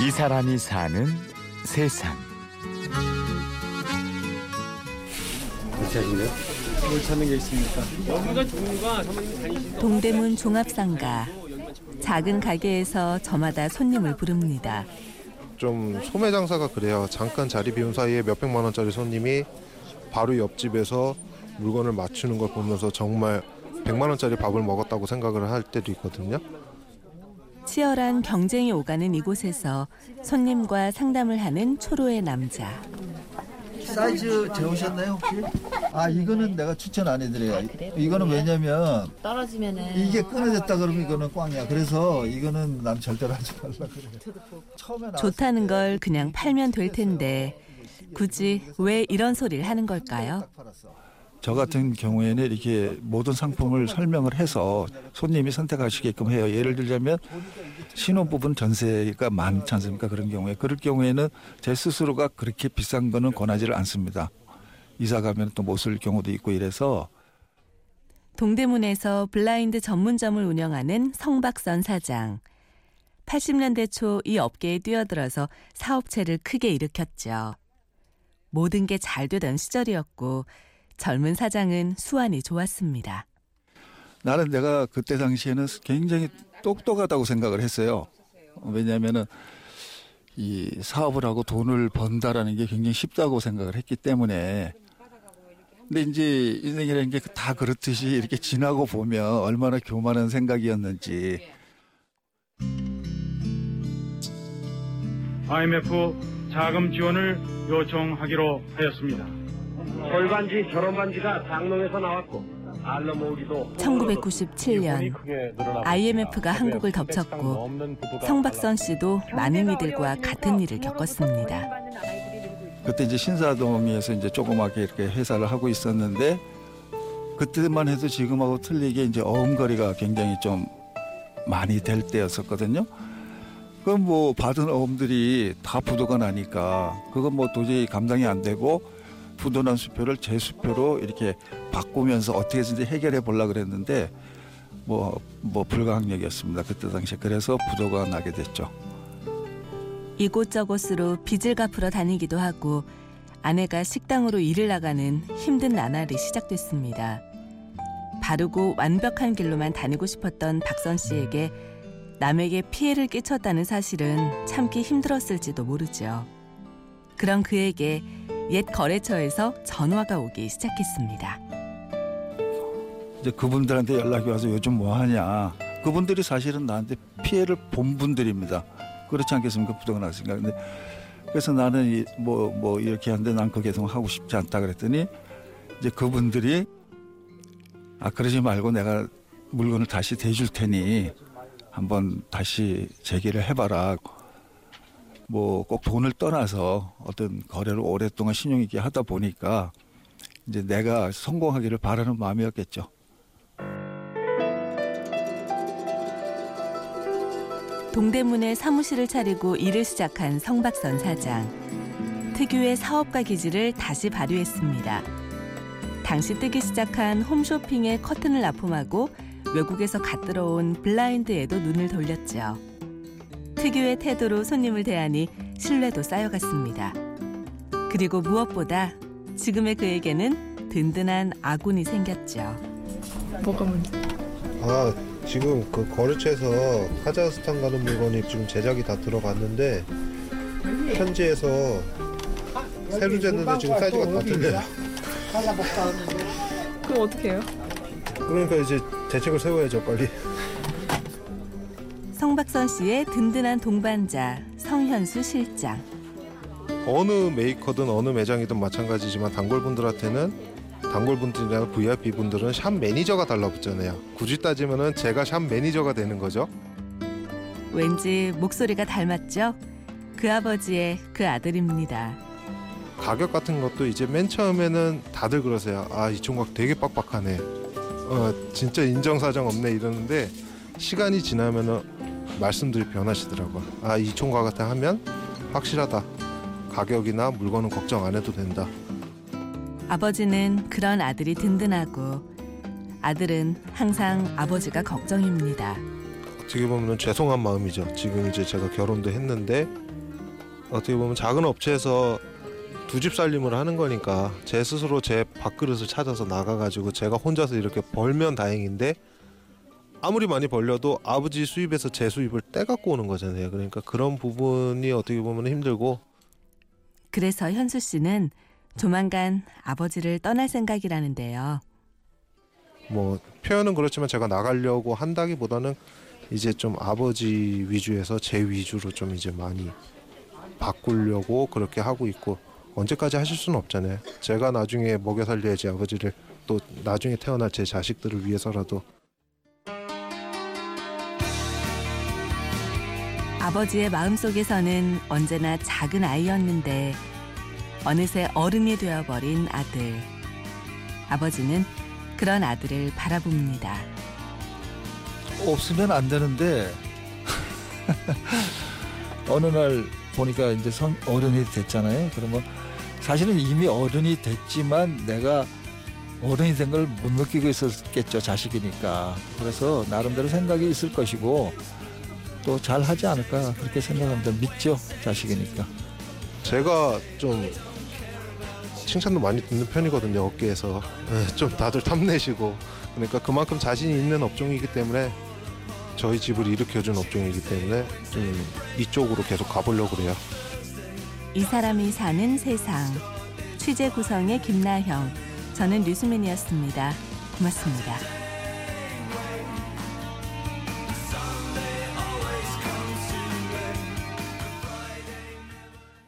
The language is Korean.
이 사람이 사는 세상. 뭘 찾는 게 있습니까? 동대문 종합상가. 작은 가게에서 저마다 손님을 부릅니다. 좀 소매 장사가 그래요. 잠깐 자리 비운 사이에 몇 백만 원짜리 손님이 바로 옆집에서 물건을 맞추는 걸 보면서 정말 100만 원짜리 밥을 먹었다고 생각을 할 때도 있거든요. 치열한 경쟁이 오가는 이곳에서 손님과 상담을 하는 초로의 남자. 사이즈 재우셨나요 혹시? 아 이거는 내가 추천 안 해드려요. 이거는 왜냐면 떨어지면은 이게 끊어졌다 그러면 이거는 꽝이야. 그래서 이거는 난 절대로 하지 말라 그래요. 나왔을 좋다는 때걸 그냥 팔면 될 텐데 굳이 왜 이런 소리를 하는 걸까요? 저 같은 경우에는 이렇게 모든 상품을 설명을 해서 손님이 선택하시게끔 해요. 예를 들자면 신혼부분 전세가 많지 않습니까? 그런 경우에 그럴 경우에는 제 스스로가 그렇게 비싼 거는 권하지를 않습니다. 이사 가면 또 못 쓸 경우도 있고 이래서 동대문에서 블라인드 전문점을 운영하는 성박선 사장. 80년대 초 이 업계에 뛰어들어서 사업체를 크게 일으켰죠. 모든 게 잘 되던 시절이었고 젊은 사장은 수완이 좋았습니다. 나는 내가 그때 당시에는 굉장히 똑똑하다고 생각을 했어요. 왜냐하면은 이 사업을 하고 돈을 번다라는 게 굉장히 쉽다고 생각을 했기 때문에 근데 이제 인생이라는 게 다 그렇듯이 이렇게 지나고 보면 얼마나 교만한 생각이었는지 IMF 자금 지원을 요청하기로 하였습니다. 골반지, 결혼반지가 장롱에서 나왔고 알러 모으기도 1997년 IMF가 한국을 덮쳤고 성박선 씨도 많은 이들과 같은 일을 겪었습니다. 그때 이제 신사동에서 이제 조그맣게 이렇게 회사를 하고 있었는데 그때만 해도 지금하고 틀리게 이제 어음거리가 굉장히 좀 많이 될 때였었거든요. 그럼 뭐 받은 어음들이 다 부도가 나니까 그건 뭐 도저히 감당이 안 되고 부도난 수표를 제 수표로 이렇게 바꾸면서 어떻게든지 해결해 보려 그랬는데 뭐 뭐 불가항력이었습니다 그때 당시에 그래서 부도가 나게 됐죠. 이곳저곳으로 빚을 갚으러 다니기도 하고 아내가 식당으로 일을 나가는 힘든 나날이 시작됐습니다. 바르고 완벽한 길로만 다니고 싶었던 박선 씨에게 남에게 피해를 끼쳤다는 사실은 참기 힘들었을지도 모르죠. 그런 그에게 옛 거래처에서 전화가 오기 시작했습니다. 이제 그분들한테 연락이 와서 요즘 뭐 하냐. 그분들이 사실은 나한테 피해를 본 분들입니다. 그렇지 않겠습니까? 부도가 났으니까. 근데 그래서 나는 뭐뭐 뭐 이렇게 하는데 난그 계속 하고 싶지 않다 그랬더니 이제 그분들이 아 그러지 말고 내가 물건을 다시 대줄 테니 한번 다시 제기를 해봐라. 뭐 꼭 돈을 떠나서 어떤 거래를 오랫동안 신용 있게 하다 보니까 이제 내가 성공하기를 바라는 마음이었겠죠. 동대문에 사무실을 차리고 일을 시작한 성박선 사장. 특유의 사업가 기질을 다시 발휘했습니다. 당시 뜨기 시작한 홈쇼핑의 커튼을 납품하고 외국에서 갓 들어온 블라인드에도 눈을 돌렸죠. 특유의 태도로 손님을 대하니 신뢰도 쌓여갔습니다. 그리고 무엇보다 지금의 그에게는 든든한 아군이 생겼죠. 뭐가 문제? 아 지금 그 거래처에서 카자흐스탄 가는 물건이 지금 제작이 다 들어갔는데 현지에서 새로 쟀는데 지금 사이즈가 다 틀려요. 그럼 어떻게 해요? 그러니까 이제 대책을 세워야죠 빨리. 성박선 씨의 든든한 동반자 성현수 실장. 어느 메이커든 어느 매장이든 마찬가지지만 단골분들한테는 단골분들이나 VIP 분들은 샵 매니저가 달라붙잖아요. 굳이 따지면은 제가 샵 매니저가 되는 거죠. 왠지 목소리가 닮았죠? 그 아버지의 그 아들입니다. 가격 같은 것도 이제 맨 처음에는 다들 그러세요. 아, 이 총각 되게 빡빡하네. 어, 진짜 인정사정 없네 이러는데 시간이 지나면은 말씀들이 변하시더라고요. 아, 이 총각한테 하면 확실하다. 가격이나 물건은 걱정 안 해도 된다. 아버지는 그런 아들이 든든하고 아들은 항상 아버지가 걱정입니다. 어떻게 보면 죄송한 마음이죠. 지금 이제 제가 결혼도 했는데 어떻게 보면 작은 업체에서 두 집 살림을 하는 거니까 제 스스로 제 밥그릇을 찾아서 나가가지고 제가 혼자서 이렇게 벌면 다행인데 아무리 많이 벌려도 아버지 수입에서 제 수입을 떼갖고 오는 거잖아요. 그러니까 그런 부분이 어떻게 보면 힘들고 그래서 현수 씨는 조만간 아버지를 떠날 생각이라는데요. 뭐 표현은 그렇지만 제가 나가려고 한다기보다는 이제 좀 아버지 위주에서 제 위주로 좀 이제 많이 바꾸려고 그렇게 하고 있고 언제까지 하실 수는 없잖아요. 제가 나중에 먹여 살려야지 아버지를 또 나중에 태어날 제 자식들을 위해서라도 아버지의 마음속에서는 언제나 작은 아이였는데 어느새 어른이 되어버린 아들. 아버지는 그런 아들을 바라봅니다. 없으면 안 되는데 어느 날 보니까 이제 성 어른이 됐잖아요. 그러면 사실은 이미 어른이 됐지만 내가 어른이 된 걸 못 느끼고 있었겠죠 자식이니까. 그래서 나름대로 생각이 있을 것이고 또 잘 하지 않을까 그렇게 생각합니다. 믿죠 자식이니까. 제가 좀 칭찬도 많이 듣는 편이거든요 업계에서 예, 좀 다들 탐내시고 그러니까 그만큼 자신이 있는 업종이기 때문에 저희 집을 일으켜준 업종이기 때문에 좀 이쪽으로 계속 가보려고 그래요. 이 사람이 사는 세상. 취재 구성의 김나형. 저는 류수민이었습니다. 고맙습니다.